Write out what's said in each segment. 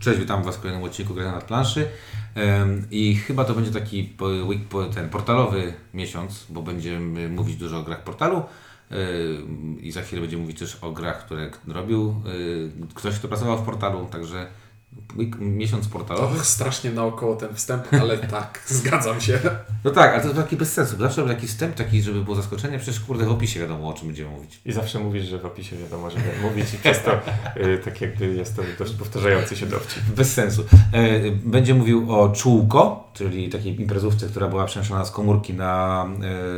Cześć, witam Was w kolejnym odcinku Grania na planszy. I chyba to będzie taki ten portalowy miesiąc, bo będziemy mówić dużo o grach portalu. I za chwilę będziemy mówić też o grach, które robił y, ktoś, kto pracował w portalu. Także miesiąc portalowy. Och, strasznie naokoło ten wstęp, ale tak, zgadzam się. No tak, ale to taki bez sensu. Zawsze taki wstęp, taki, żeby było zaskoczenie. Przecież kurde w opisie wiadomo o czym będziemy mówić. I zawsze mówisz, że w opisie wiadomo, żeby mówić i przez to y, tak jakby jest to dość powtarzający się dowcip. Bez sensu. E, Będzie mówił o Czółko, czyli takiej imprezówce, która była przenoszona z komórki na,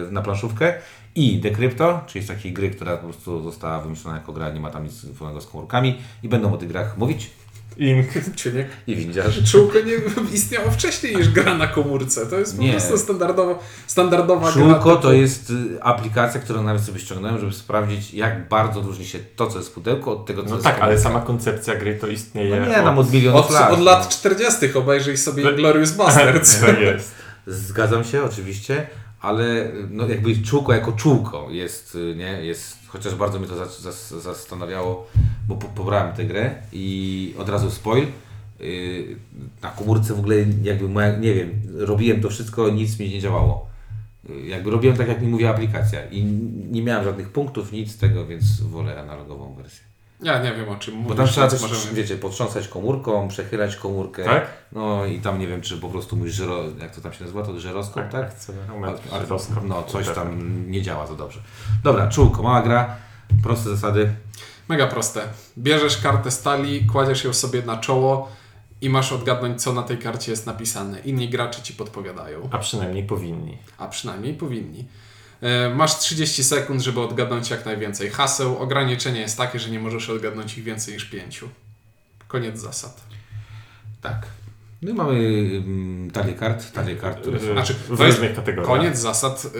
e, na planszówkę i Decrypto, czyli z takiej gry, która po prostu została wymyślona jako gra, nie ma tam nic wspólnego z komórkami i będą o tych grach mówić Ink. Ciuniek. i windziarz. Czółko nie istniało wcześniej niż gra na komórce. To jest po Nie. prostu standardowo, standardowa gra. Czółko typu- to jest y, aplikacja, którą nawet sobie ściągnąłem, żeby sprawdzić jak bardzo różni się to, co jest w pudełku od tego, co No jest tak, ale sama koncepcja gry to istnieje. No nie, tam od milionów Od, lat. od no. lat 40. obejrzyj sobie No- Glorious Bastards. To jest. Zgadzam się oczywiście, ale no jakby czółko jako czółko jest, y, nie, jest, chociaż bardzo mnie to zas- zas- zastanawiało, bo po, pobrałem tę grę i od razu spoil. Yy, na komórce w ogóle jakby moja, nie wiem, robiłem to wszystko, nic mi nie działało. Yy, Jakby robiłem tak, jak mi mówiła aplikacja i nie miałem żadnych punktów, nic z tego, więc wolę analogową wersję. Ja nie wiem o czym mówisz. Bo tam trzeba też, możemy- wiecie, potrząsać komórką, przechylać komórkę. Tak? No i tam nie wiem, czy po prostu mój żyro, jak to tam się nazywa, to żyroskop, tak? Akcelerometr, A- a- żyroskop. No, coś tam nie działa za dobrze. Dobra, czółko, mała gra, proste zasady. Mega proste. Bierzesz kartę stali, kładziesz ją sobie na czoło i masz odgadnąć, co na tej karcie jest napisane. Inni gracze ci podpowiadają, A przynajmniej powinni. a przynajmniej powinni. E, Masz 30 sekund, żeby odgadnąć jak najwięcej haseł. Ograniczenie jest takie, że nie możesz odgadnąć ich więcej niż pięciu. Koniec zasad. Tak. No i mamy ym, talię kart, talię kart, które są... Znaczy, w różnych kategoriach. Koniec zasad y,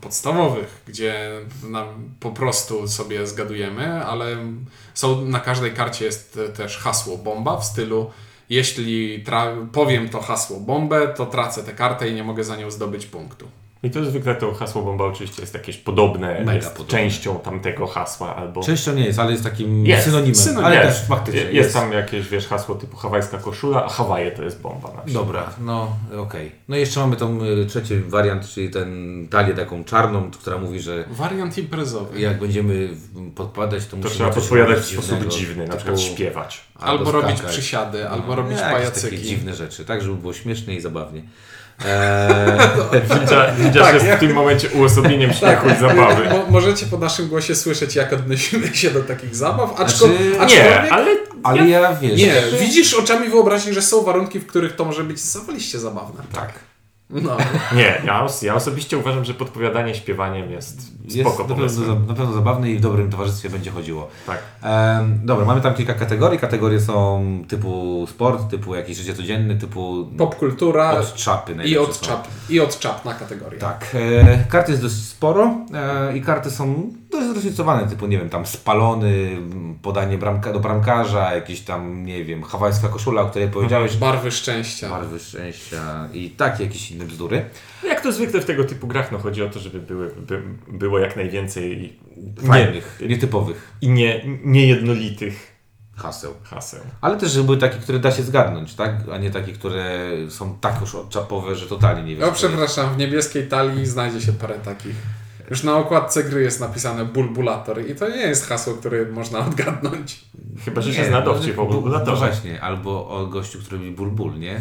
podstawowych, gdzie nam po prostu sobie zgadujemy, ale są, na każdej karcie jest y, też hasło bomba w stylu jeśli tra- powiem to hasło bombę, to tracę tę kartę i nie mogę za nią zdobyć punktu. I to zwykle to hasło bomba oczywiście jest jakieś podobne, Mega jest podobne. częścią tamtego hasła albo... Częścią nie jest, ale jest takim Jest. synonimem. Synonim. ale jest, też faktycznie jest, jest tam jakieś, wiesz, hasło typu hawajska koszula, a Hawaje to jest bomba na przykład. Dobra, no okej. No i jeszcze mamy tą y, trzeci wariant, czyli ten talię taką czarną, która mówi, że Wariant imprezowy. jak będziemy podkładać, to, To musimy trzeba podpowiadać w robić sposób dziwnego, dziwny, na przykład śpiewać. Albo robić skakać. przysiady, albo No, robić pajacyki. takie dziwne rzeczy, tak, żeby było śmiesznie i zabawnie. Eee, Widzia, widzisz, jest w tym momencie uosobieniem śmiechu i zabawy. Mo- możecie po naszym głosie słyszeć, jak odnosimy się do takich zabaw, aczko- Znaczy, Nie, aczkolwiek... ale ale ja wiesz. Nie, widzisz oczami wyobraźni, że są warunki, w których to może być zawaliście zabawne. Tak. No. nie, ja, os- ja osobiście uważam, że podpowiadanie śpiewaniem jest Jest spoko na pewno, na pewno zabawny i w dobrym towarzystwie będzie chodziło. Tak. Em, dobra, mamy tam kilka kategorii. Kategorie są typu sport, typu jakieś życie codzienne, typu Popkultura od czapy. i od czap. I od czap na kategorię. Tak, e, kart jest dość sporo e, i karty są dość zróżnicowane, typu nie wiem, tam spalony, podanie bramka, do bramkarza, jakieś tam, nie wiem, hawajska koszula, o której powiedziałeś, Barwy szczęścia. barwy szczęścia i takie jakieś inne bzdury. Jak to zwykle w tego typu grach, no chodzi o to, żeby były, by, było jak najwięcej Fajnych, nie, nietypowych i nie, niejednolitych haseł. haseł. Ale też, żeby były takie, które da się zgadnąć, tak? A nie takie, które są tak już odczapowe, że totalnie nie wiesz. O, przepraszam, w niebieskiej talii znajdzie się parę takich. Już na okładce gry jest napisane bulbulator i to nie jest hasło, które można odgadnąć. Chyba, że się zna dowcip o No bulbulatorze. właśnie, albo o gościu, który robi bulbul, nie?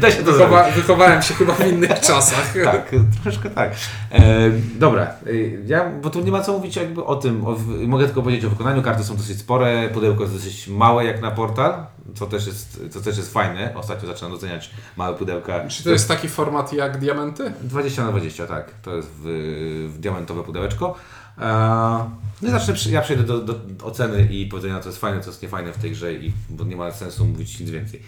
Da się to zrobić. Wychowa wychowałem się chyba w innych czasach. Tak, troszkę tak. E, dobra, e, ja, bo tu nie ma co mówić jakby o tym. O, mogę tylko powiedzieć o wykonaniu. Karty są dosyć spore, pudełko jest dosyć małe jak na portal, co też jest, co też jest fajne. Ostatnio zaczynam doceniać małe pudełka. Czy to jest taki format jak diamenty? 20 na 20, tak. To jest w, w diamentowe pudełeczko. E, no i zacznę, ja przejdę do, do oceny i powiedzenia, co jest fajne, co jest niefajne w tej grze, i, bo nie ma sensu mówić nic więcej.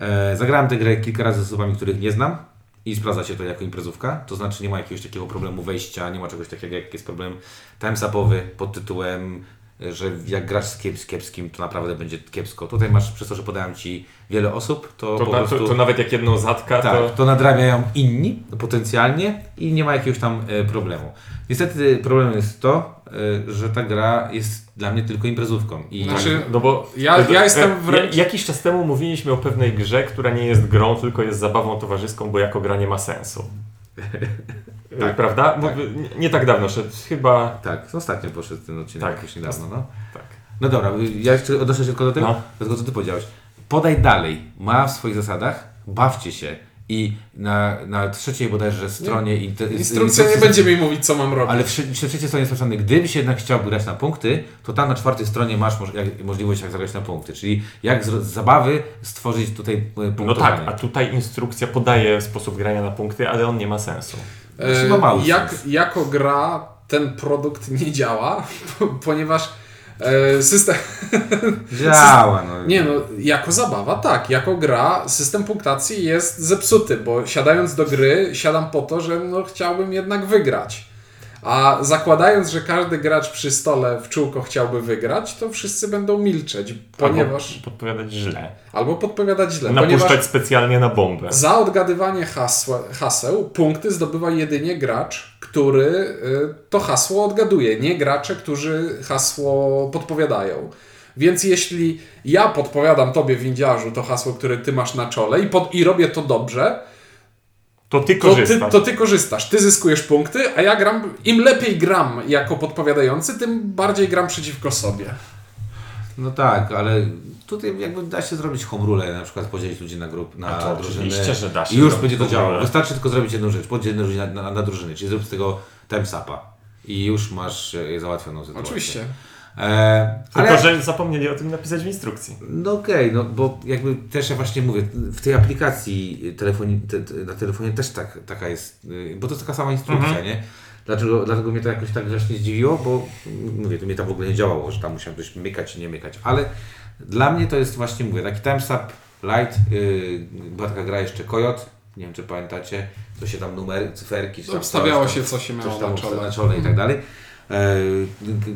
E, zagrałem tę grę kilka razy z osobami, których nie znam i sprawdza się to jako imprezówka. To znaczy nie ma jakiegoś takiego problemu wejścia, nie ma czegoś takiego jak jest problem time-upowy pod tytułem że jak grasz z kiep- z kiepskim, to naprawdę będzie kiepsko. Tutaj masz, przez to, że podałem Ci wiele osób, to, To, po na, prostu... to, to nawet jak jedną zatka, Tak, to... to nadrabiają inni potencjalnie i nie ma jakiegoś tam e, problemu. Niestety problemem jest to, że ta gra jest dla mnie tylko imprezówką. I Znaczy, No bo Ja- ja jestem wręcz- Ja, jakiś czas temu mówiliśmy o pewnej grze, która nie jest grą, tylko jest zabawą towarzyską, bo jako gra nie ma sensu. Tak, Prawda? tak. Nie, nie tak dawno, szedł chyba... tak, ostatnio poszedł ten odcinek Tak. jakoś niedawno. No. Tak. no dobra, ja jeszcze odnoszę się tylko do tego, No. do tego, co Ty powiedziałeś. Podaj dalej, ma w swoich zasadach, bawcie się i na, na trzeciej bodajże stronie... inter- Instrukcja nie będzie mi mówić, co mam robić. Ale w trze- w trzeciej stronie jest napisane, gdybyś się jednak chciał grać na punkty, to tam na czwartej stronie masz moż- jak, możliwość jak zagrać na punkty, czyli jak z, z zabawy stworzyć tutaj e, No punktowanie. tak, a tutaj instrukcja podaje sposób grania na punkty, ale on nie ma sensu. E, jak, sens. jako gra ten produkt nie działa, ponieważ system... Działa, no. Nie no, jako zabawa tak, jako gra system punktacji jest zepsuty, bo siadając do gry siadam po to, że no, chciałbym jednak wygrać. A zakładając, że każdy gracz przy stole w czółko chciałby wygrać, to wszyscy będą milczeć, ponieważ... Albo podpowiadać źle. Albo, podpowiadać źle, Napuszczać specjalnie na bombę. za odgadywanie hasła, haseł punkty zdobywa jedynie gracz, który y, to hasło odgaduje, nie gracze, którzy hasło podpowiadają. Więc jeśli ja podpowiadam tobie, windziarzu, to hasło, które ty masz na czole i, pod, i robię to dobrze, To ty to ty, korzystasz. to ty korzystasz, ty zyskujesz punkty, a ja gram, im lepiej gram jako podpowiadający, tym bardziej gram przeciwko sobie. No tak, ale tutaj jakby da się zrobić home rule, na przykład podzielić ludzi na grup, na to drużyny. oczywiście, że da się I już będzie to działało. Wystarczy tylko zrobić jedną rzecz, podzielić ludzi na, na, na drużyny, czyli zrób z tego timesapa. I już masz e, załatwioną sytuację. Oczywiście. E, Tylko, ale, że zapomnieli o tym napisać w instrukcji. No okej, no bo jakby też ja właśnie mówię, w tej aplikacji telefoni, te, te, na telefonie też tak, taka jest, y, bo to jest taka sama instrukcja, Mhm. nie? Dlaczego, dlatego mnie to jakoś tak właśnie zdziwiło, bo mówię, to mnie tam w ogóle nie działało, że tam musiałem coś mykać i nie mykać, ale dla mnie to jest właśnie, mówię, taki timesap light, yy, była taka gra jeszcze Kojot, nie wiem czy pamiętacie, to się tam numery, cyferki, czy tam Obstawiało coś tam- się, co się coś miało tam na czole. na czole i tak dalej. E,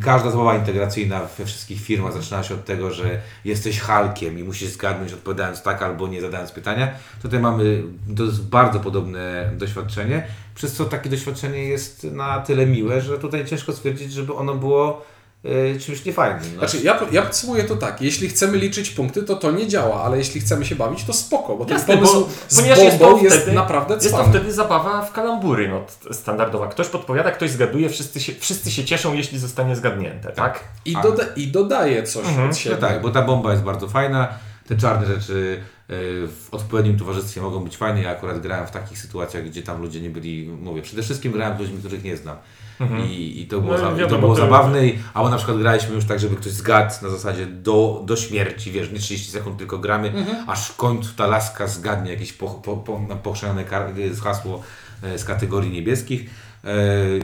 Każda zabawa integracyjna we wszystkich firmach zaczyna się od tego, że jesteś Halkiem i musisz zgadnąć odpowiadając tak albo nie zadając pytania. Tutaj mamy, bardzo podobne doświadczenie, przez co takie doświadczenie jest na tyle miłe, że tutaj ciężko stwierdzić, żeby ono było czymś niefajnym. No. Znaczy, ja, ja podsumuję to tak. Jeśli chcemy liczyć punkty, to to nie działa, ale jeśli chcemy się bawić, to spoko, bo ten Jasne, pomysł bo- z bombą jest jest, to wtedy- naprawdę Jest to cwany. wtedy zabawa w kalambury no, standardowa. Ktoś podpowiada, ktoś zgaduje, wszyscy się, wszyscy się cieszą, jeśli zostanie zgadnięte, tak? I, A- doda I dodaje coś Mhm. od No siebie. tak, bo ta bomba jest bardzo fajna. Te czarne rzeczy e, w odpowiednim towarzystwie mogą być fajne. Ja akurat grałem w takich sytuacjach, gdzie tam ludzie nie byli, mówię, przede wszystkim grałem z ludźmi, których nie znam. I, I to było, No, za, i to było zabawne, i- albo na przykład graliśmy już tak, żeby ktoś zgadł na zasadzie do, do śmierci, wiesz, nie 30 sekund, tylko gramy, aż w końcu ta laska zgadnie jakieś po, po, po, hasło e, z kategorii niebieskich. E,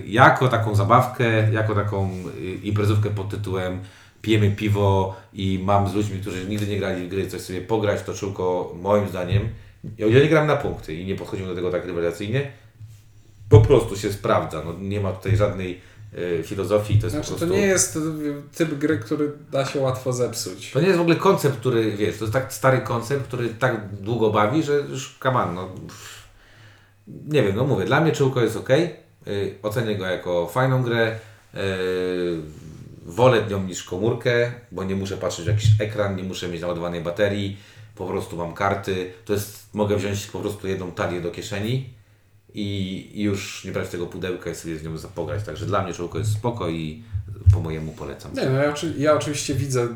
jako taką zabawkę, jako taką e, imprezówkę pod tytułem pijemy piwo i mam z ludźmi, którzy nigdy nie grali w gry, coś sobie pograć, to czółko moim zdaniem, ja nie gram na punkty i nie podchodzimy do tego tak rewelacyjnie, po prostu się sprawdza. No, nie ma tutaj żadnej e, filozofii, to jest Znaczy, po to prostu... nie jest typ gry, który da się łatwo zepsuć. To nie jest w ogóle koncept, który, wiesz, to jest tak stary koncept, który tak długo bawi, że już on, no... pff. Nie wiem, no mówię, dla mnie Czułko jest ok, yy, ocenię go jako fajną grę, yy, wolę nią niż komórkę, bo nie muszę patrzeć w jakiś ekran, nie muszę mieć naładowanej baterii, po prostu mam karty, to jest, mogę wziąć po prostu jedną talię do kieszeni i już nie brać tego pudełka i sobie z nią zapograć, także dla mnie Czułko jest spoko i po mojemu polecam. Nie, no ja, ja oczywiście widzę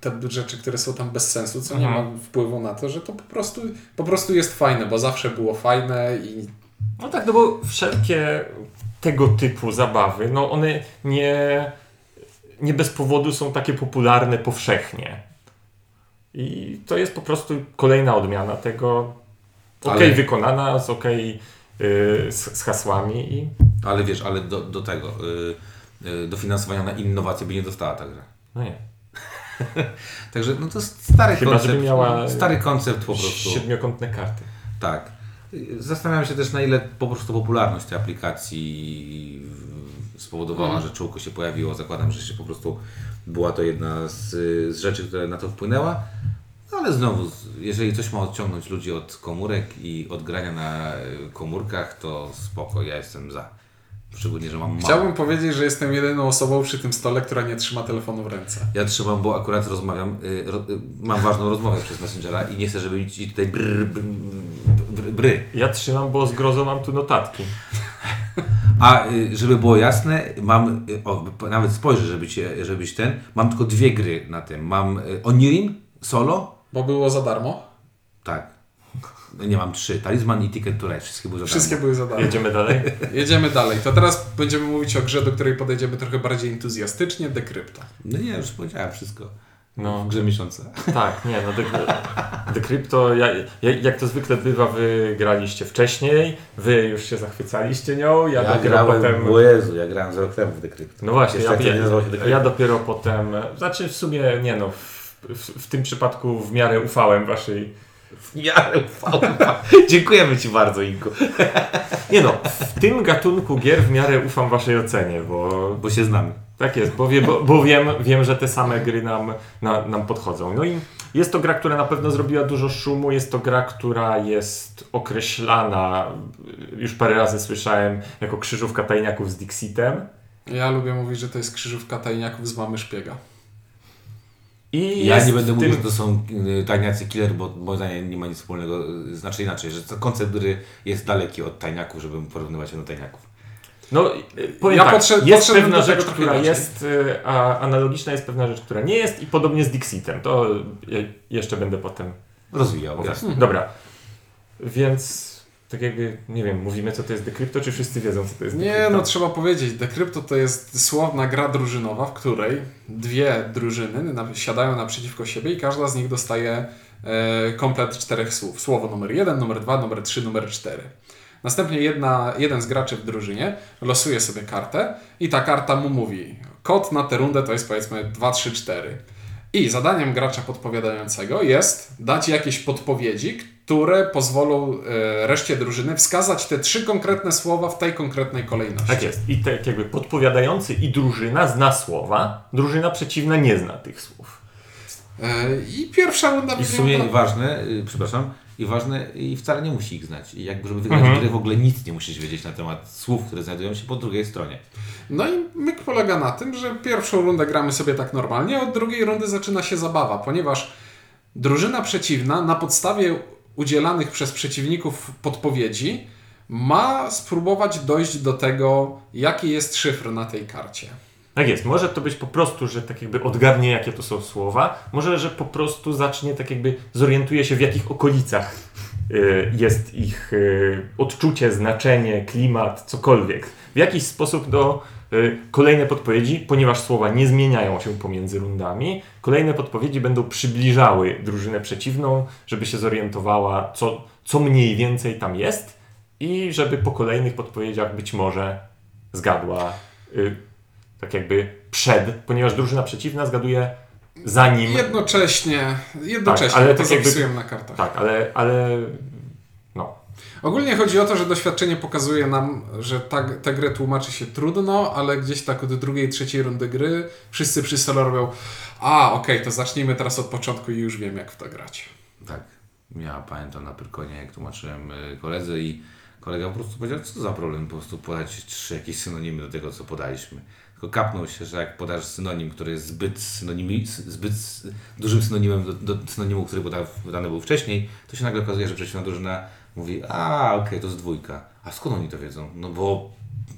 te rzeczy, które są tam bez sensu, co nie Mhm. ma wpływu na to, że to po prostu, po prostu jest fajne, bo zawsze było fajne i No tak, no bo wszelkie tego typu zabawy, no one nie, nie bez powodu są takie popularne powszechnie. I to jest po prostu kolejna odmiana tego, ok Ale- wykonana, z ok y, z, z hasłami i Ale wiesz, ale do, do tego, y, y, dofinansowania na innowacje by nie dostała ta gra. no nie. Także no to jest stary Chyba, koncept. miała Stary koncept po prostu. Siedmiokątne karty. Tak. Y, Zastanawiam się też na ile po prostu popularność tej aplikacji spowodowała, że czółko się pojawiło. Zakładam, że się po prostu była to jedna z, z rzeczy, która na to wpłynęła. Ale znowu, jeżeli coś ma odciągnąć ludzi od komórek i od grania na y, komórkach, to spoko, ja jestem za. Szczególnie, że mam mało. Chciałbym powiedzieć, że jestem jedyną osobą przy tym stole, która nie trzyma telefonu w ręce. Ja trzymam, bo akurat rozmawiam, y, ro, y, mam ważną rozmowę przez Messengera i nie chcę, żeby ci tutaj brr, brr, brr, bry. Ja trzymam, bo z grozą mam tu notatki. A y, żeby było jasne, mam, o, nawet spojrzę, żeby cię, żebyś ten, mam tylko dwie gry na tym. Mam Onirim solo, Bo było za darmo. tak. Nie mam trzy. Talizman i Ticket to Ride. Wszystkie były za Wszystkie darmo. były za darmo. Jedziemy dalej? Jedziemy dalej. To teraz będziemy mówić o grze, do której podejdziemy trochę bardziej entuzjastycznie, Decrypto. No nie, już powiedziałem wszystko. No. W grze miesiąca. Tak, nie, no The, The Crypto, ja, ja, jak to zwykle bywa, wy graliście wcześniej, wy już się zachwycaliście nią, ja, Ja, dopiero grałem, potem... o Jezu, ja grałem za rok temu w Decrypt. No właśnie, ja, ja, ja dopiero potem, znaczy w sumie, nie no, w, w, w tym przypadku w miarę ufałem waszej... Ja ufałem. Dziękujemy Ci bardzo, Inku. Nie no, w tym gatunku gier w miarę ufam waszej ocenie, bo Bo się znamy. Tak jest, bo, wie, bo, bo wiem, wiem, że te same gry nam, na, nam podchodzą. No i jest to gra, która na pewno zrobiła dużo szumu, jest to gra, która jest określana, już parę razy słyszałem, jako krzyżówka tajniaków z Dixitem. Ja lubię mówić, że to jest krzyżówka tajniaków z mamy szpiega. I Ja nie będę w mówił, tym- że to są y, tajniacy killer, bo moim zdaniem nie ma nic wspólnego. y, Znaczy inaczej, że to koncept gry jest daleki od tajniaków, żeby porównywać się do tajniaków. No, y, powiem Ja tak, podszedł- jest pewna rzecz, która inaczej. jest a analogiczna, jest pewna rzecz, która nie jest i podobnie z Dixitem. To je, jeszcze będę potem Rozwijał, jasne. Dobra. Więc tak jakby, nie wiem, mówimy co to jest Decrypto, czy wszyscy wiedzą co to jest Nie, Decrypto? no trzeba powiedzieć, Decrypto to jest słowna gra drużynowa, w której dwie drużyny siadają naprzeciwko siebie i każda z nich dostaje e, komplet czterech słów. Słowo numer jeden, numer dwa, numer trzy, numer cztery. Następnie jedna, jeden z graczy w drużynie losuje sobie kartę i ta karta mu mówi kod na tę rundę to jest powiedzmy 2, 3, 4. I zadaniem gracza podpowiadającego jest dać jakieś podpowiedzi, które pozwolą e, reszcie drużyny wskazać te trzy konkretne słowa w tej konkretnej kolejności. Tak jest. I tak jakby podpowiadający i drużyna zna słowa, drużyna przeciwna nie zna tych słów. E, I pierwsza runda I w sumie wygląda- ważne, y, przepraszam, i ważne, i wcale nie musi ich znać. I jakby, żeby wygrać Mhm. gry, w ogóle nic nie musisz wiedzieć na temat słów, które znajdują się po drugiej stronie. No i myk polega na tym, że pierwszą rundę gramy sobie tak normalnie, a od drugiej rundy zaczyna się zabawa, ponieważ drużyna przeciwna na podstawie udzielanych przez przeciwników podpowiedzi ma spróbować dojść do tego, jaki jest szyfr na tej karcie. Tak jest. Może to być po prostu, że tak jakby odgarnie, jakie to są słowa. Może, że po prostu zacznie tak jakby zorientuje się, w jakich okolicach y, jest ich y, odczucie, znaczenie, klimat, cokolwiek. W jakiś sposób do kolejne podpowiedzi, ponieważ słowa nie zmieniają się pomiędzy rundami, kolejne podpowiedzi będą przybliżały drużynę przeciwną, żeby się zorientowała, co, co mniej więcej tam jest i żeby po kolejnych podpowiedziach być może zgadła y, tak jakby przed, ponieważ drużyna przeciwna zgaduje zanim. Jednocześnie, jednocześnie, Tak, ale to tak jakby- na kartach. Tak, ale, ale. Ogólnie chodzi o to, że doświadczenie pokazuje nam, że ta, tę grę tłumaczy się trudno, ale gdzieś tak od drugiej, trzeciej rundy gry wszyscy przy stole robią a, okej, to zacznijmy teraz od początku i już wiem, jak w to grać. Tak. Ja pamiętam na Pyrkonie, jak tłumaczyłem y, koledze i kolega po prostu powiedział, co za problem, po prostu podać trzy jakieś synonimy do tego, co podaliśmy. Tylko kapnął się, że jak podasz synonim, który jest zbyt, synonimi, zbyt dużym synonimem do, do synonimu, który poda, podany był wcześniej, to się nagle okazuje, że przeciwna drużyna mówi, a okej, to jest dwójka. A skąd oni to wiedzą? No bo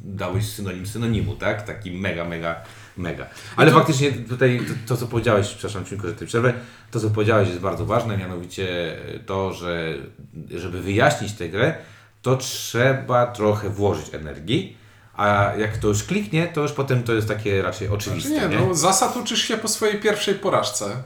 dałeś synonim synonimu, tak? Taki mega, mega, mega. Ale to- faktycznie tutaj to, to, co powiedziałeś, przepraszam Cienko, że Ty przerwę, to co powiedziałeś jest bardzo ważne, mianowicie to, że żeby wyjaśnić tę grę, to trzeba trochę włożyć energii, a jak to już kliknie, to już potem to jest takie raczej oczywiste, nie, nie? no zasad uczysz się po swojej pierwszej porażce.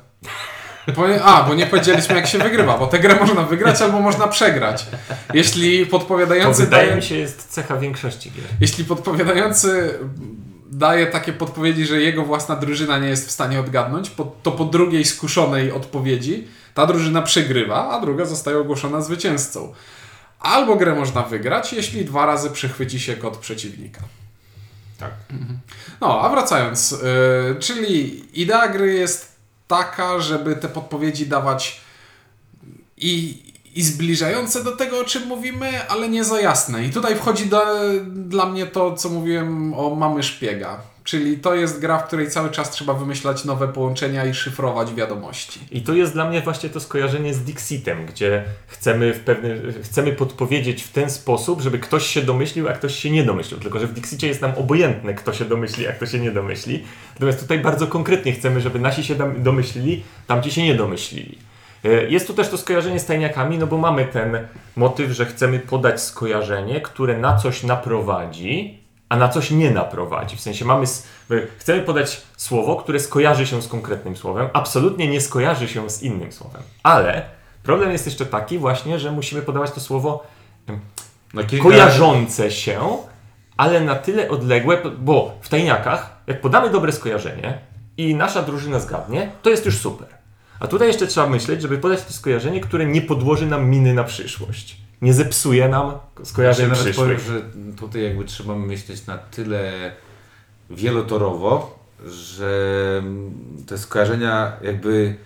Bo, a, bo nie powiedzieliśmy jak się wygrywa, bo tę grę można wygrać albo można przegrać. Jeśli To podpowiadający wydaje daje, mi się jest cecha większości gier. jeśli podpowiadający daje takie podpowiedzi, że jego własna drużyna nie jest w stanie odgadnąć, to po drugiej skuszonej odpowiedzi ta drużyna przegrywa, a druga zostaje ogłoszona zwycięzcą. Albo grę można wygrać, jeśli dwa razy przechwyci się kod przeciwnika. Tak. No, a wracając, y, czyli idea gry jest taka, żeby te podpowiedzi dawać i, i zbliżające do tego, o czym mówimy, ale nie za jasne. I tutaj wchodzi do, dla mnie to, co mówiłem o mamy szpiega. Czyli to jest gra, w której cały czas trzeba wymyślać nowe połączenia i szyfrować wiadomości. I to jest dla mnie właśnie to skojarzenie z Dixitem, gdzie chcemy, w pewny, chcemy podpowiedzieć w ten sposób, żeby ktoś się domyślił, a ktoś się nie domyślił. Tylko, że w Dixicie jest nam obojętne, kto się domyśli, a kto się nie domyśli. Natomiast tutaj bardzo konkretnie chcemy, żeby nasi się domyślili, tamci się nie domyślili. E, Jest tu też to skojarzenie z tajniakami, no bo mamy ten motyw, że chcemy podać skojarzenie, które na coś naprowadzi, a na coś nie naprowadzi. W sensie mamy, chcemy podać słowo, które skojarzy się z konkretnym słowem, absolutnie nie skojarzy się z innym słowem. Ale problem jest jeszcze taki właśnie, że musimy podawać to słowo kojarzące się, ale na tyle odległe, bo w tajniakach, jak podamy dobre skojarzenie i nasza drużyna zgadnie, to jest już super. A tutaj jeszcze trzeba myśleć, żeby podać to skojarzenie, które nie podłoży nam miny na przyszłość. Nie zepsuje nam skojarzeń Ja nawet powiem, że tutaj jakby trzeba myśleć na tyle wielotorowo, że te skojarzenia jakby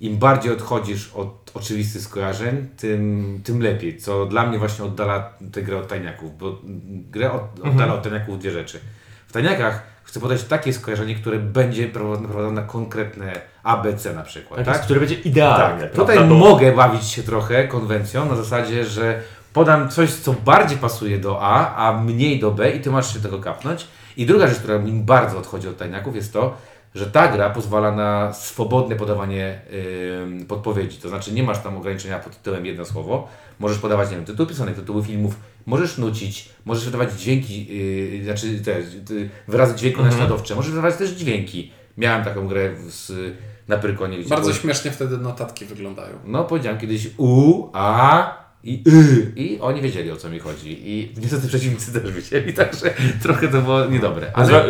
im bardziej odchodzisz od oczywistych skojarzeń, tym, tym lepiej. Co dla mnie właśnie oddala tę grę od tajniaków, bo grę od, Mhm. oddala od tajniaków dwie rzeczy. W tajniakach chcę podać takie skojarzenie, które będzie prowadzone na konkretne ABC na przykład. Tak, tak? które będzie idealne. Tak, prawda? tutaj Bo- mogę bawić się trochę konwencją na zasadzie, że podam coś, co bardziej pasuje do A, a mniej do B i ty masz się tego kapnąć. I druga rzecz, która mi bardzo odchodzi od tajniaków jest to, że ta gra pozwala na swobodne podawanie ym, podpowiedzi. To znaczy nie masz tam ograniczenia pod tytułem jedno słowo. Możesz podawać, nie wiem, tytuły piosenek, tytuły filmów, możesz nucić, możesz wydawać dźwięki, yy, znaczy te wyrazy dźwięku naśladowcze, możesz wydawać też dźwięki. Miałem taką grę z, na Pyrkonie. Bardzo było- śmiesznie wtedy notatki wyglądają. no, powiedziałem kiedyś U, A i Y. I oni wiedzieli o co mi chodzi. I niestety przeciwnicy też wiedzieli, także trochę to było niedobre. Więc, Ale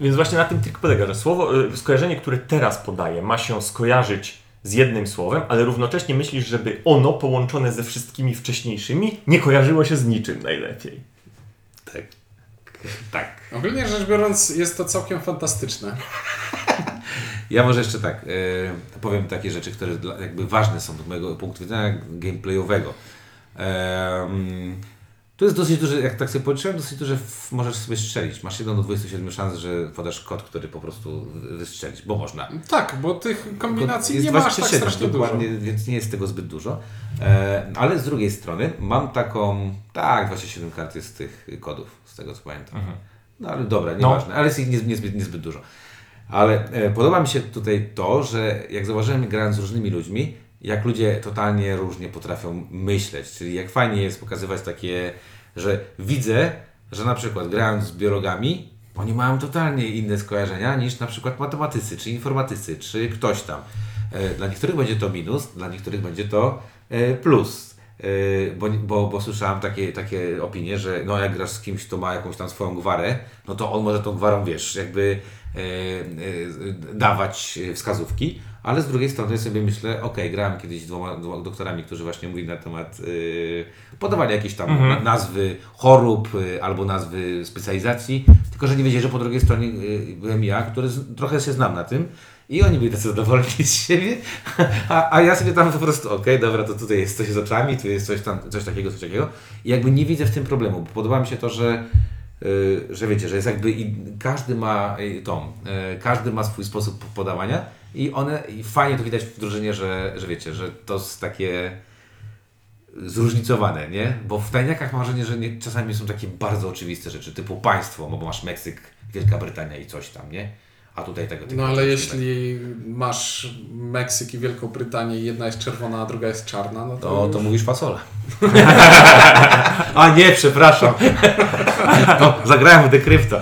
więc właśnie na tym trik polega, że słowo, y, skojarzenie, które teraz podaję, ma się skojarzyć z jednym słowem, ale równocześnie myślisz, żeby ono połączone ze wszystkimi wcześniejszymi nie kojarzyło się z niczym najlepiej. tak. tak. Ogólnie rzecz biorąc, jest to całkiem fantastyczne. Ja może jeszcze tak, e, powiem takie rzeczy, które dla, jakby ważne są z mojego punktu widzenia gameplayowego. E, mm, tu jest dosyć duży, jak tak sobie policzyłem, dosyć duże możesz sobie strzelić. Masz 1 do 27 szans, że podasz kod, który po prostu wystrzelić, bo można. Tak, bo tych kombinacji Jest nie ma aż tak 27 strasznie dużo. dokładnie, więc nie jest tego zbyt dużo. E, ale z drugiej strony mam taką, tak, 27 kart jest tych kodów, z tego co pamiętam. No ale dobra, nieważne, ale jest ich niezbyt, niezbyt, niezbyt dużo. Ale e, podoba mi się tutaj to, że jak zauważyłem grając z różnymi ludźmi, jak ludzie totalnie różnie potrafią myśleć, czyli jak fajnie jest pokazywać takie, że widzę, że na przykład grając z biologami, oni mają totalnie inne skojarzenia niż na przykład matematycy, czy informatycy, czy ktoś tam. E, Dla niektórych będzie to minus, dla niektórych będzie to e, plus. E, Bo, bo, bo słyszałem takie, takie opinie, że no jak grasz z kimś, kto ma jakąś tam swoją gwarę, no to on może tą gwarą, wiesz, jakby e, e, dawać wskazówki, ale z drugiej strony sobie myślę, ok, grałem kiedyś z dwoma, dwoma doktorami, którzy właśnie mówili na temat, e, podawali jakieś tam na- nazwy chorób albo nazwy specjalizacji, tylko że nie wiedzieli, że po drugiej stronie byłem ja, który z, trochę się znam na tym i oni byli tacy zadowoleni z siebie, a, a ja sobie tam po prostu, okej, dobra, to tutaj jest coś z oczami, tu jest coś tam, coś takiego, coś takiego i jakby nie widzę w tym problemu, bo podoba mi się to, że y, że wiecie, że jest jakby i każdy ma y, tą, y, każdy ma swój sposób podawania i one, i fajnie to widać w drużynie, że, że wiecie, że to jest takie zróżnicowane, nie? Bo w tajniakach mam wrażenie, że nie, czasami są takie bardzo oczywiste rzeczy, typu państwo, no bo masz Meksyk, Wielka Brytania i coś tam, nie? A tutaj tego typu No ale jeśli masz Meksyk i Wielką Brytanię i jedna jest czerwona, a druga jest czarna, no to, To, już... to mówisz fasola. A nie, przepraszam. No, zagrałem w dekrypta.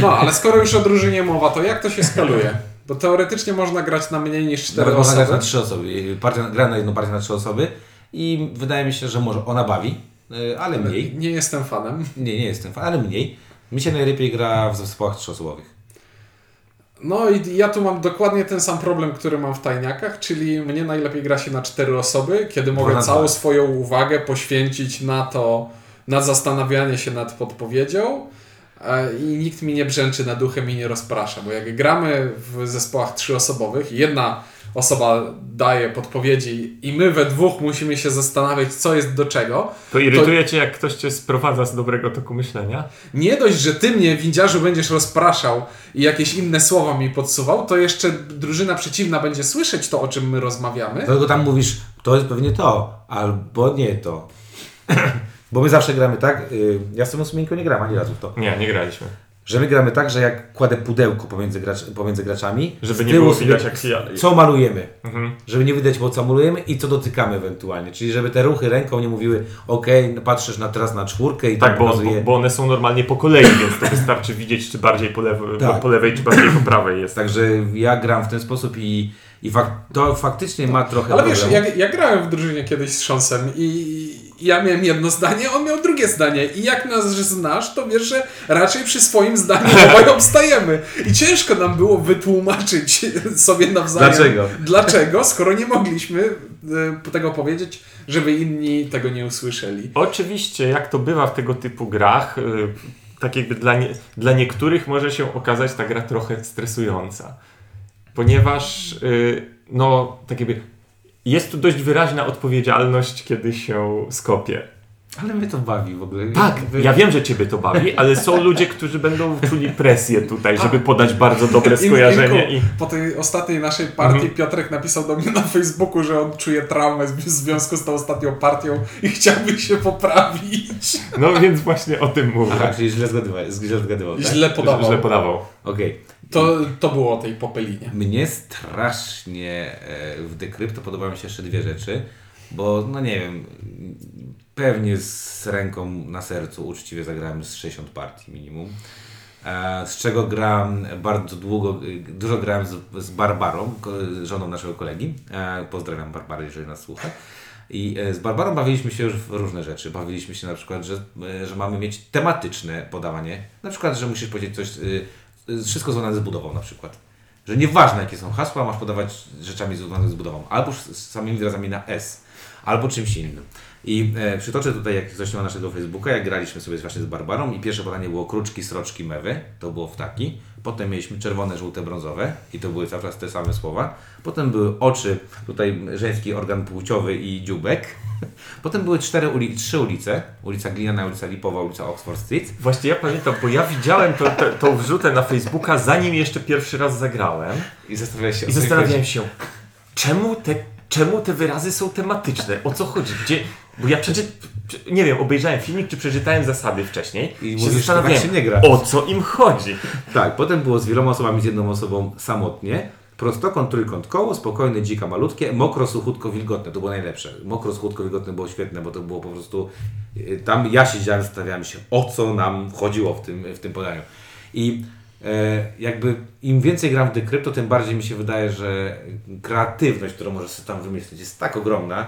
No, ale skoro już o drużynie mowa, to jak to się skaluje? Bo teoretycznie można grać na mniej niż 4 Nawet można grać osoby. na trzy osoby. Partia, gra na jedną partię na trzy osoby i wydaje mi się, że może ona bawi, y, ale mniej. Nie jestem fanem. Nie, nie jestem fan, ale mniej. Mi się najlepiej gra w zespołach trzyosobowych. No i ja tu mam dokładnie ten sam problem, który mam w tajniakach, czyli mnie najlepiej gra się na cztery osoby, kiedy mogę na całą swoją uwagę poświęcić na to, na zastanawianie się nad podpowiedzią e, i nikt mi nie brzęczy nad duchem i nie rozprasza, bo jak gramy w zespołach trzyosobowych jedna osoba daje podpowiedzi i my we dwóch musimy się zastanawiać, co jest do czego, To irytuje cię, jak ktoś cię sprowadza z dobrego toku myślenia? nie dość, że ty mnie, windziarzu, będziesz rozpraszał i jakieś inne słowa mi podsuwał, to jeszcze drużyna przeciwna będzie słyszeć to, o czym my rozmawiamy. Dlatego tam mówisz, to jest pewnie to, albo nie to. Bo my zawsze gramy tak, y, ja z tym sumienko nie gram ani razu w to, Nie, nie graliśmy. Że my gramy tak, że jak kładę pudełko pomiędzy, gracz, pomiędzy graczami, Żeby nie było sobie- widać, jak się... co malujemy. Mhm. Żeby nie widać, bo co malujemy i co dotykamy ewentualnie. Czyli żeby te ruchy ręką nie mówiły, okej, patrzysz na, teraz na czwórkę i Tak, tam bo, bo, pokazuje. bo one są normalnie po kolei, więc to wystarczy widzieć, czy bardziej po, lewo, Tak. po lewej, czy bardziej po prawej jest. Także ja gram w ten sposób i, i fak, to faktycznie ma trochę Ale wiesz, ja, ja grałem w drużynie kiedyś z Szonsem i i ja miałem jedno zdanie, on miał drugie zdanie. I jak nas znasz, to wiesz, że raczej przy swoim zdaniu obaj obstajemy. I ciężko nam było wytłumaczyć sobie nawzajem. Dlaczego? Dlaczego, skoro nie mogliśmy y, tego powiedzieć, żeby inni tego nie usłyszeli. Oczywiście, jak to bywa w tego typu grach, y, tak jakby dla, nie, dla niektórych może się okazać ta gra trochę stresująca. Ponieważ, y, no, tak jakby jest tu dość wyraźna odpowiedzialność, kiedy się skopie. Ale mnie to bawi w ogóle. Tak, Jakby- ja wiem, że ciebie to bawi, ale są ludzie, którzy będą czuli presję tutaj, żeby podać bardzo dobre skojarzenie. Po tej ostatniej naszej partii Mhm. Piotrek napisał do mnie na Facebooku, że on czuje traumę w związku z tą ostatnią partią i chciałby się poprawić. No więc właśnie o tym mówię. Aha, czyli źle zgadywał, źle zgadywał tak? Źle podawał. Źle podawał. Okej. To, to było o tej popelinie. Mnie strasznie e, w Decrypto podobają mi się jeszcze dwie rzeczy, bo no nie wiem, pewnie z ręką na sercu uczciwie zagrałem z 60 partii minimum. E, Z czego gram bardzo długo, y, dużo grałem z, z Barbarą, żoną naszego kolegi. E, Pozdrawiam Barbarę, jeżeli nas słucha. I e, z Barbarą bawiliśmy się już w różne rzeczy. Bawiliśmy się na przykład, że, e, że mamy mieć tematyczne podawanie. Na przykład, że musisz powiedzieć coś, wszystko związane z budową na przykład. Że nieważne jakie są hasła, masz podawać rzeczami związanymi z budową. Albo z samymi wyrazami na S, albo czymś innym. I e, przytoczę tutaj, jak ktoś ma naszego Facebooka, jak graliśmy sobie właśnie z Barbarą i pierwsze podanie było kruczki, sroczki, mewy, to było wtaki. Potem mieliśmy czerwone, żółte, brązowe i to były cały czas te same słowa. Potem były oczy, tutaj żeński organ płciowy i dziubek. Potem były cztery uli trzy ulice. Ulica Gliniana, ulica Lipowa, ulica Oxford Street. Właśnie ja pamiętam, bo ja widziałem to, to, tą wrzutę na Facebooka, zanim jeszcze pierwszy raz zagrałem I zastanawiałeś się, i zastanawiałem się, czemu te, czemu te wyrazy są tematyczne? O co chodzi? Gdzie, bo ja przeczy, prze- nie wiem, obejrzałem filmik, czy przeczytałem zasady wcześniej I się tak zastanawiałem, się nie gra. o co im chodzi. Tak, potem było z wieloma osobami, z jedną osobą samotnie. Prostokąt, trójkąt, koło, spokojne, dzika, malutkie, mokro, suchutko, wilgotne. To było najlepsze. Mokro, suchutko, wilgotne było świetne, bo to było po prostu... y, Tam ja siedziałem, zastanawiałem się, o co nam chodziło w tym, w tym podaniu. I jakby im więcej gram w Decrypto, tym bardziej mi się wydaje, że kreatywność, którą możesz sobie tam wymyślić, jest tak ogromna,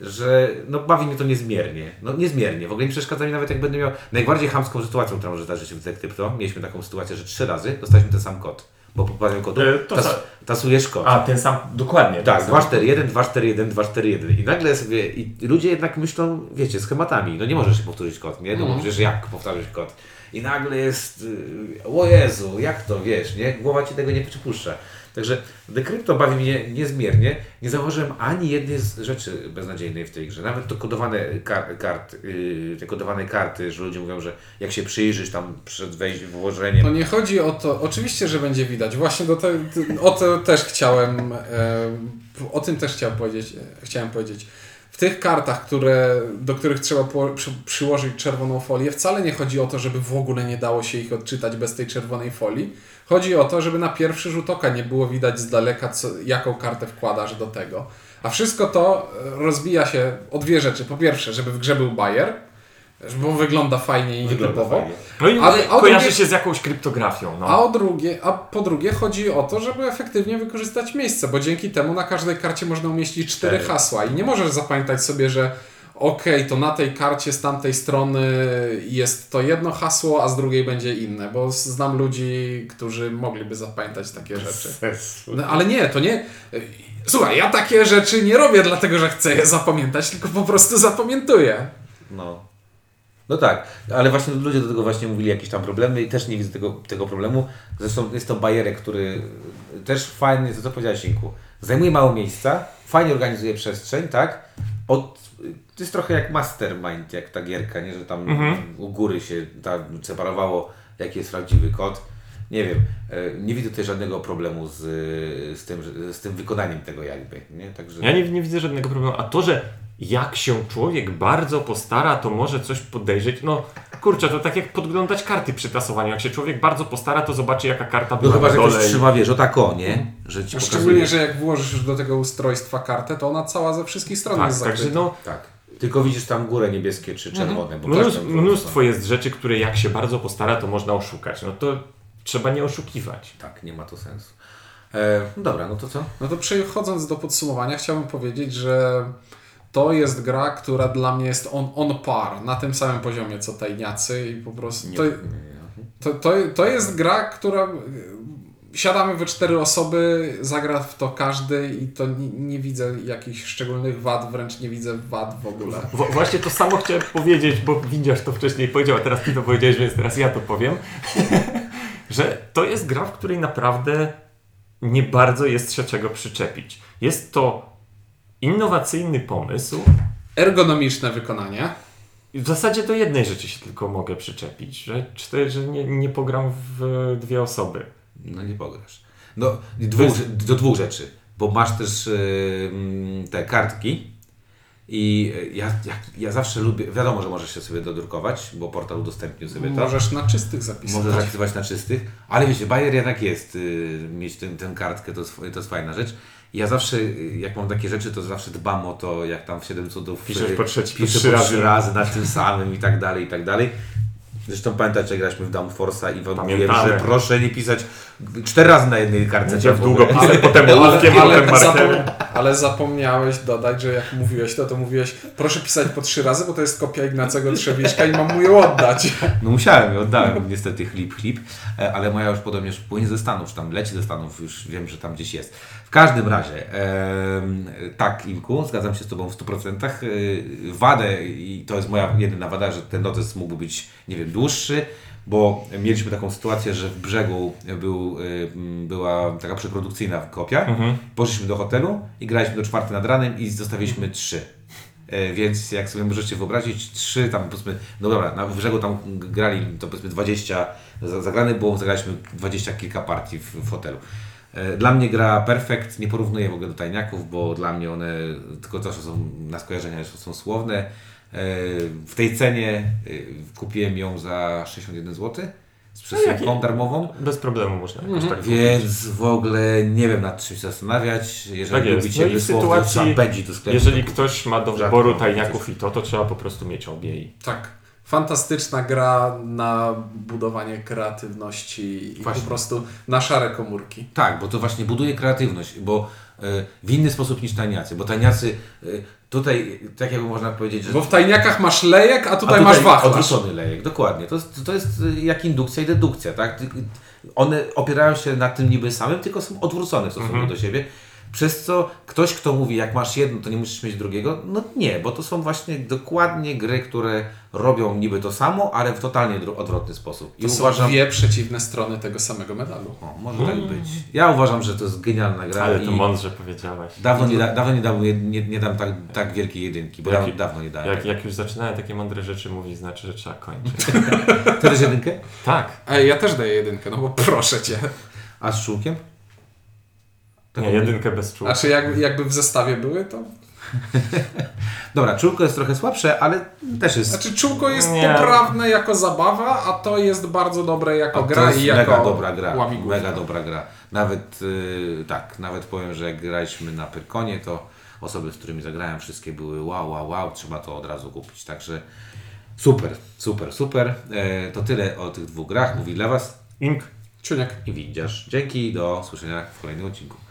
że no, bawi mnie to niezmiernie. No niezmiernie. W ogóle nie przeszkadza mi nawet jak będę miał najbardziej chamską sytuacją, która może zdarzyć się w Decrypto. Mieliśmy taką sytuację, że trzy razy dostaliśmy ten sam kod. Bo po podaniu kodu E, to tas, tasujesz kod. A, ten sam, dokładnie. Tak, ten sam. 241, 241, 241. I nagle sobie, i ludzie jednak myślą, wiecie, schematami. No nie możesz powtórzyć kod, nie? No bo przecież jak powtarzać kod? I nagle jest, y, o Jezu, jak to, wiesz, nie? Głowa Ci tego nie przypuszcza. Także Decrypto bawi mnie niezmiernie. Nie zauważyłem ani jednej z rzeczy beznadziejnej w tej grze. Nawet to kodowane kar- kart, yy, te kodowane karty, że ludzie mówią, że jak się przyjrzysz tam przed wejściem, włożeniem, To nie chodzi o to, oczywiście, że będzie widać. Właśnie do te, o to też chciałem, e, o tym też chciałem powiedzieć, e, chciałem powiedzieć. W tych kartach, które, do których trzeba przy, przyłożyć czerwoną folię, wcale nie chodzi o to, żeby w ogóle nie dało się ich odczytać bez tej czerwonej folii. Chodzi o to, żeby na pierwszy rzut oka nie było widać z daleka, co, jaką kartę wkładasz do tego. A wszystko to e, rozbija się o dwie rzeczy. Po pierwsze, żeby w grze był Bayer, bo wygląda fajnie i Wygląda typowo. fajnie. No i Ale- kojarzy drugie- się z jakąś kryptografią. No. A, o drugie, a po drugie chodzi o to, żeby efektywnie wykorzystać miejsce, bo dzięki temu na każdej karcie można umieścić cztery hasła i nie możesz zapamiętać sobie, że okej, to na tej karcie z tamtej strony jest to jedno hasło, a z drugiej będzie inne, bo znam ludzi, którzy mogliby zapamiętać takie rzeczy. No, ale nie, to nie... Słuchaj, ja takie rzeczy nie robię dlatego, że chcę je zapamiętać, tylko po prostu zapamiętuję. no. No tak, ale właśnie ludzie do tego właśnie mówili jakieś tam problemy i też nie widzę tego, tego problemu. Zresztą jest to bajerek, który też fajnie, to co powiedziałeś Inku, zajmuje mało miejsca, fajnie organizuje przestrzeń, tak? Od, to jest trochę jak mastermind, jak ta gierka, nie? Że tam u góry się tam separowało, jaki jest prawdziwy kod. Nie wiem, e, nie widzę tutaj żadnego problemu z, z, tym, z tym wykonaniem tego jakby, nie? Także... Ja nie, nie widzę żadnego problemu. A to, że jak się człowiek bardzo postara, to może coś podejrzeć. No kurczę, to tak jak podglądać karty przy tasowaniu. Jak się człowiek bardzo postara, to zobaczy jaka karta No była chyba, na że dole. ktoś trzyma, wiesz, o tak o, nie? Że ci pokazuje. Szczególnie, że jak włożysz już do tego ustrojstwa kartę, to ona cała ze wszystkich stron Tak, jest także zakryta. no, Tak. Tylko widzisz tam górę niebieskie czy czerwone. Bo mnóstwo jest rzeczy, które jak się bardzo postara, to można oszukać. No to trzeba nie oszukiwać. Tak, nie ma to sensu. E, no dobra, no to co? No to przechodząc do podsumowania, chciałbym powiedzieć, że to jest gra, która dla mnie jest on, on par, na tym samym poziomie co tajniacy i po prostu to, to, to, to jest gra, która y, siadamy we cztery osoby, zagra w to każdy i to nie, nie widzę jakichś szczególnych wad, wręcz nie widzę wad w ogóle. W- właśnie to samo chciałem powiedzieć, bo widzisz to wcześniej powiedział, a teraz ty to powiedziałeś, więc teraz ja to powiem. że to jest gra, w której naprawdę nie bardzo jest się czego przyczepić. Jest to innowacyjny pomysł. Ergonomiczne wykonanie. I w zasadzie do jednej rzeczy się tylko mogę przyczepić, że, cztery, że nie, nie pogram w dwie osoby. No nie pograsz. No, dwóch, do dwóch rzeczy. Bo masz też mm, te kartki i e, ja, ja, ja zawsze lubię, wiadomo, że możesz się sobie dodrukować, bo portal udostępnił sobie to. Możesz na czystych zapisać. Możesz zapisywać na czystych, ale wiecie, Bayer jednak jest, y, mieć ten, tę kartkę to, to jest fajna rzecz. Ja zawsze, jak mam takie rzeczy, to zawsze dbam o to, jak tam w 7 cudów Piszesz y, po trzeci- piszę trzy po trzy razy. razy na tym samym i tak dalej, i tak dalej. Zresztą pamiętacie, jak graliśmy w Downforce'a i wam mówiłem, że proszę nie pisać cztery razy na jednej kartce. W czerwonej. długopisem, potem ale, potem markerem. ale zapomniałeś dodać, że jak mówiłeś to, to mówiłeś proszę pisać po trzy razy, bo to jest kopia Ignacego Trzewiczka i mam mu ją oddać. No musiałem, oddałem niestety chlip, chlip, e, ale moja już podobnież płynie ze Stanów, czy tam leci ze Stanów, już wiem, że tam gdzieś jest. W każdym razie, tak Ilku, zgadzam się z Tobą w 100%. e, Wadę, i to jest moja jedyna wada, że ten notes mógłby być, nie wiem, dłuższy, bo mieliśmy taką sytuację, że w brzegu był, y, była taka przeprodukcyjna kopia. Poszliśmy do hotelu i graliśmy do czwartej nad ranem i zostawiliśmy trzy. E, Więc jak sobie możecie wyobrazić, trzy tam powiedzmy, no dobra, na brzegu tam grali to powiedzmy 20 za- zagranych było, zagraliśmy 20 kilka partii w, w hotelu. E, Dla mnie gra perfekt, nie porównuję w ogóle do tajniaków, bo dla mnie one tylko to, że są na skojarzenia że są słowne. E, W tej cenie e, kupiłem ją za 61 zł z przesyłką jakie- darmową. Bez problemu można jakoś tak kupić. Więc w ogóle nie wiem nad czym się zastanawiać. Jeżeli Tak lubicie No sytuacji, do sklepu. Jeżeli to ktoś ma do wyboru tajniaków i to, to trzeba po prostu mieć obie i Tak. Fantastyczna gra na budowanie kreatywności i Właśnie. po prostu na szare komórki. Tak, bo to właśnie buduje kreatywność, bo e, w inny sposób niż tajniacy, bo tajniacy e, tutaj, tak jakby można powiedzieć, że Bo w tajniakach masz lejek, a tutaj, a masz wachlarz. odwrócony lejek, dokładnie. To, jest- to jest e, jak indukcja i dedukcja, tak? One opierają się na tym niby samym, tylko są odwrócone w stosunku Mhm. do siebie. Przez co ktoś, kto mówi, jak masz jedno, to nie musisz mieć drugiego, no nie, bo to są właśnie dokładnie gry, które robią niby to samo, ale w totalnie odwrotny sposób. I To są uważam, dwie przeciwne strony tego samego medalu. o, może tak być. Ja uważam, że to jest genialna gra. Ale to mądrze powiedziałeś. Dawno nie, da, dawno nie, dam, nie, nie, nie dam tak, tak wielkiej jedynki, bo Jaki- dawno, nie dałem. Jak, jak już zaczynałem takie mądre rzeczy mówić, znaczy, że trzeba kończyć. Ty też jedynkę? tak. Ej, ja też daję jedynkę, no bo proszę cię. A z Nie, jedynkę bez czuł. Znaczy jak, jakby w zestawie były, to... Dobra, czółko jest trochę słabsze, ale też jest... Znaczy czółko jest Nie. poprawne jako zabawa, a to jest bardzo dobre jako a to gra jest i jako mega dobra gra. łamigłówka. Mega dobra gra. Nawet yy, tak, nawet powiem, że jak graliśmy na Pyrkonie, to osoby, z którymi zagrałem, wszystkie były wow, wow, wow, trzeba to od razu kupić. Także super, super, super. E, to tyle o tych dwóch grach. Mówi dla Was Ink. Ciuniek. i widzisz. Dzięki, do słyszenia w kolejnym odcinku.